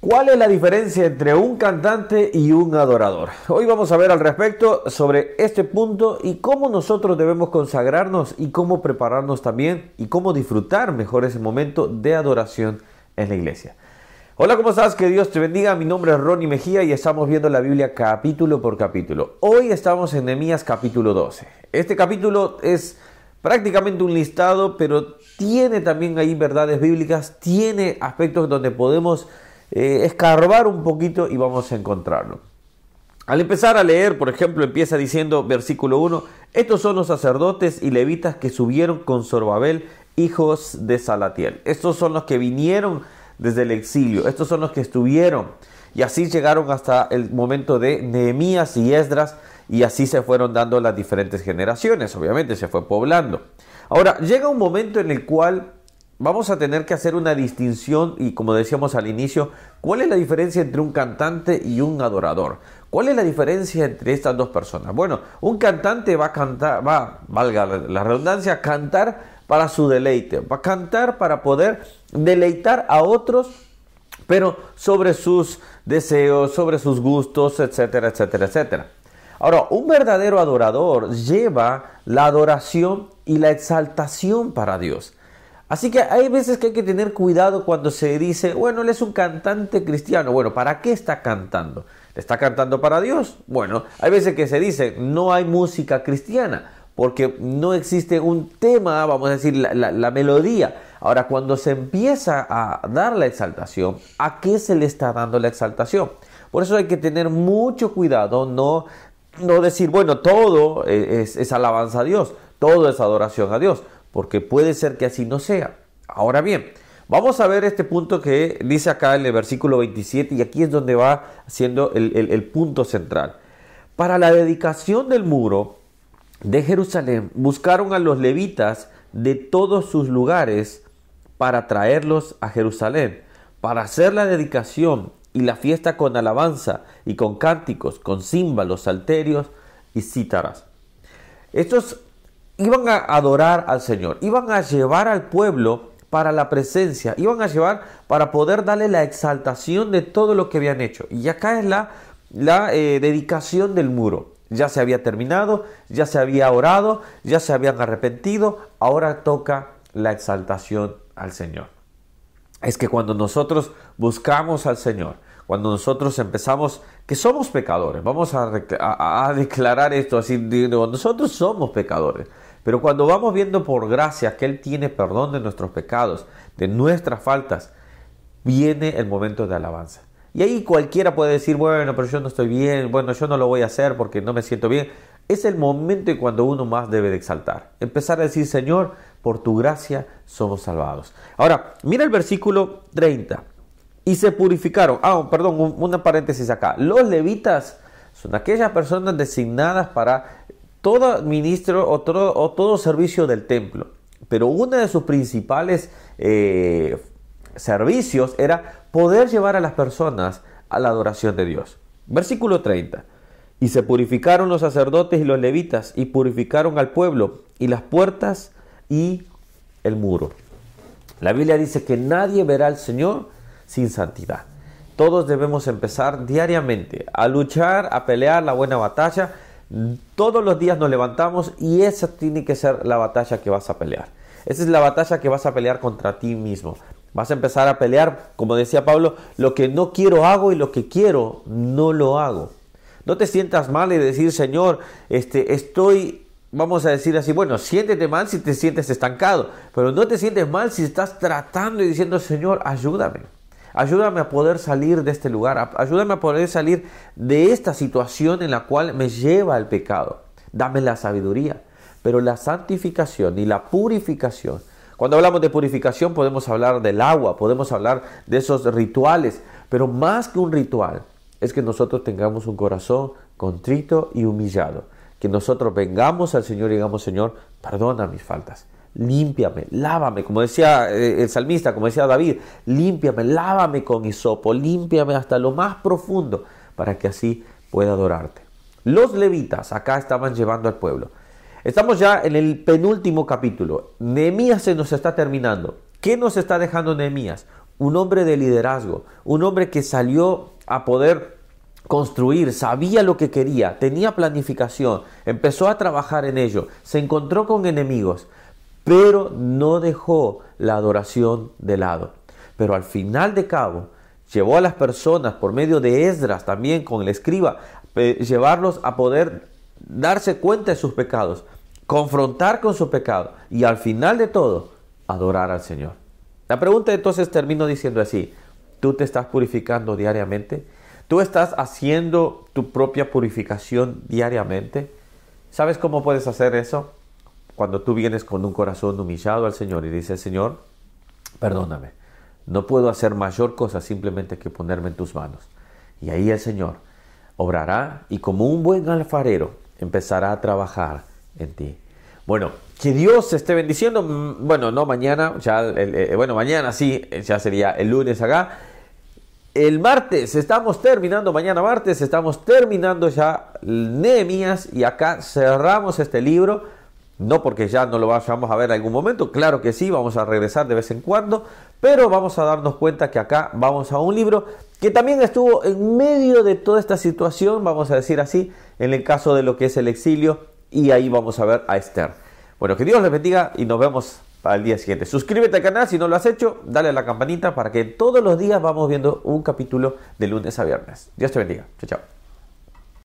¿Cuál es la diferencia entre un cantante y un adorador? Hoy vamos a ver al respecto sobre este punto y cómo nosotros debemos consagrarnos y cómo prepararnos también y cómo disfrutar mejor ese momento de adoración en la iglesia. Hola, ¿cómo estás? Que Dios te bendiga. Mi nombre es Ronnie Mejía y estamos viendo la Biblia capítulo por capítulo. Hoy estamos en Nehemías capítulo 12. Este capítulo es prácticamente un listado, pero tiene también ahí verdades bíblicas, tiene aspectos donde podemos eh, escarbar un poquito y vamos a encontrarlo. Al empezar a leer, por ejemplo, empieza diciendo, versículo 1, estos son los sacerdotes y levitas que subieron con Zorobabel, hijos de Salatiel. Estos son los que vinieron desde el exilio, estos son los que estuvieron. Y así llegaron hasta el momento de Nehemías y Esdras, y así se fueron dando las diferentes generaciones, obviamente se fue poblando. Ahora, llega un momento en el cual vamos a tener que hacer una distinción y como decíamos al inicio, ¿cuál es la diferencia entre un cantante y un adorador? ¿Cuál es la diferencia entre estas dos personas? Bueno, un cantante va a cantar, va, valga la redundancia, cantar para su deleite, va a cantar para poder deleitar a otros, pero sobre sus deseos, sobre sus gustos, etcétera, etcétera, etcétera. Ahora, un verdadero adorador lleva la adoración y la exaltación para Dios. Así que hay veces que hay que tener cuidado cuando se dice, bueno, él es un cantante cristiano. Bueno, ¿para qué está cantando? ¿Está cantando para Dios? Bueno, hay veces que se dice, no hay música cristiana, porque no existe un tema, vamos a decir, la, melodía. Ahora, cuando se empieza a dar la exaltación, ¿a qué se le está dando la exaltación? Por eso hay que tener mucho cuidado, no, no decir, bueno, todo es, es alabanza a Dios, todo es adoración a Dios porque puede ser que así no sea. Ahora bien, vamos a ver este punto que dice acá en el versículo 27 y aquí es donde va siendo el, punto central. Para la dedicación del muro de Jerusalén buscaron a los levitas de todos sus lugares para traerlos a Jerusalén, para hacer la dedicación y la fiesta con alabanza y con cánticos, con címbalos, salterios y cítaras. Estos iban a adorar al Señor, iban a llevar al pueblo para la presencia, iban a llevar para poder darle la exaltación de todo lo que habían hecho. Y acá es la, la eh, dedicación del muro. Ya se había terminado, ya se había orado, ya se habían arrepentido, ahora toca la exaltación al Señor. Es que cuando nosotros buscamos al Señor, cuando nosotros empezamos, que somos pecadores, vamos a, declarar esto así, nosotros somos pecadores. Pero cuando vamos viendo por gracia que Él tiene perdón de nuestros pecados, de nuestras faltas, viene el momento de alabanza. Y ahí cualquiera puede decir, bueno, pero yo no estoy bien, bueno, yo no lo voy a hacer porque no me siento bien. Es el momento en cuando uno más debe de exaltar. Empezar a decir, Señor, por tu gracia somos salvados. Ahora, mira el versículo 30. Y se purificaron. Ah, perdón, una paréntesis acá. Los levitas son aquellas personas designadas para todo ministro o todo, servicio del templo. Pero uno de sus principales eh, servicios era poder llevar a las personas a la adoración de Dios. Versículo 30. Y se purificaron los sacerdotes y los levitas y purificaron al pueblo y las puertas y el muro. La Biblia dice que nadie verá al Señor sin santidad. Todos debemos empezar diariamente a luchar, a pelear la buena batalla todos los días nos levantamos y esa tiene que ser la batalla que vas a pelear. Esa es la batalla que vas a pelear contra ti mismo. Vas a empezar a pelear, como decía Pablo, lo que no quiero hago y lo que quiero no lo hago. No te sientas mal y decir, Señor, este, estoy, vamos a decir así, bueno, siéntete mal si te sientes estancado, pero no te sientes mal si estás tratando y diciendo, Señor, ayúdame. Ayúdame a poder salir de este lugar. Ayúdame a poder salir de esta situación en la cual me lleva el pecado. Dame la sabiduría. Pero la santificación y la purificación. Cuando hablamos de purificación podemos hablar del agua, podemos hablar de esos rituales. Pero más que un ritual es que nosotros tengamos un corazón contrito y humillado. Que nosotros vengamos al Señor y digamos, Señor, perdona mis faltas límpiame, lávame, como decía eh, el salmista, como decía David, límpiame, lávame con hisopo, límpiame hasta lo más profundo, para que así pueda adorarte. Los levitas acá estaban llevando al pueblo. Estamos ya en el penúltimo capítulo. Nehemías se nos está terminando. ¿Qué nos está dejando Nehemías? un hombre de liderazgo, un hombre que salió a poder construir, sabía lo que quería, tenía planificación, empezó a trabajar en ello, se encontró con enemigos, pero no dejó la adoración de lado. Pero al final de cabo, llevó a las personas por medio de Esdras, también con el escriba, llevarlos a poder darse cuenta de sus pecados, confrontar con su pecado y al final de todo, adorar al Señor. La pregunta entonces termino diciendo así, ¿tú te estás purificando diariamente? ¿Tú estás haciendo tu propia purificación diariamente? ¿Sabes cómo puedes hacer eso? Cuando tú vienes con un corazón humillado al Señor y dices, Señor, perdóname, no puedo hacer mayor cosa simplemente que ponerme en tus manos. Y ahí el Señor obrará y como un buen alfarero empezará a trabajar en ti. Bueno, que Dios esté bendiciendo. Mm, bueno, no mañana, ya, eh, bueno, mañana sí, ya sería el lunes acá. El martes, estamos terminando, mañana martes, estamos terminando ya Nehemías y acá cerramos este libro. No porque ya no lo vayamos a ver en algún momento, claro que sí, vamos a regresar de vez en cuando, pero vamos a darnos cuenta que acá vamos a un libro que también estuvo en medio de toda esta situación, vamos a decir así, en el caso de lo que es el exilio, y ahí vamos a ver a Esther. Bueno, que Dios les bendiga y nos vemos para el día siguiente. Suscríbete al canal si no lo has hecho, dale a la campanita para que todos los días vamos viendo un capítulo de lunes a viernes. Dios te bendiga. Chao, chao.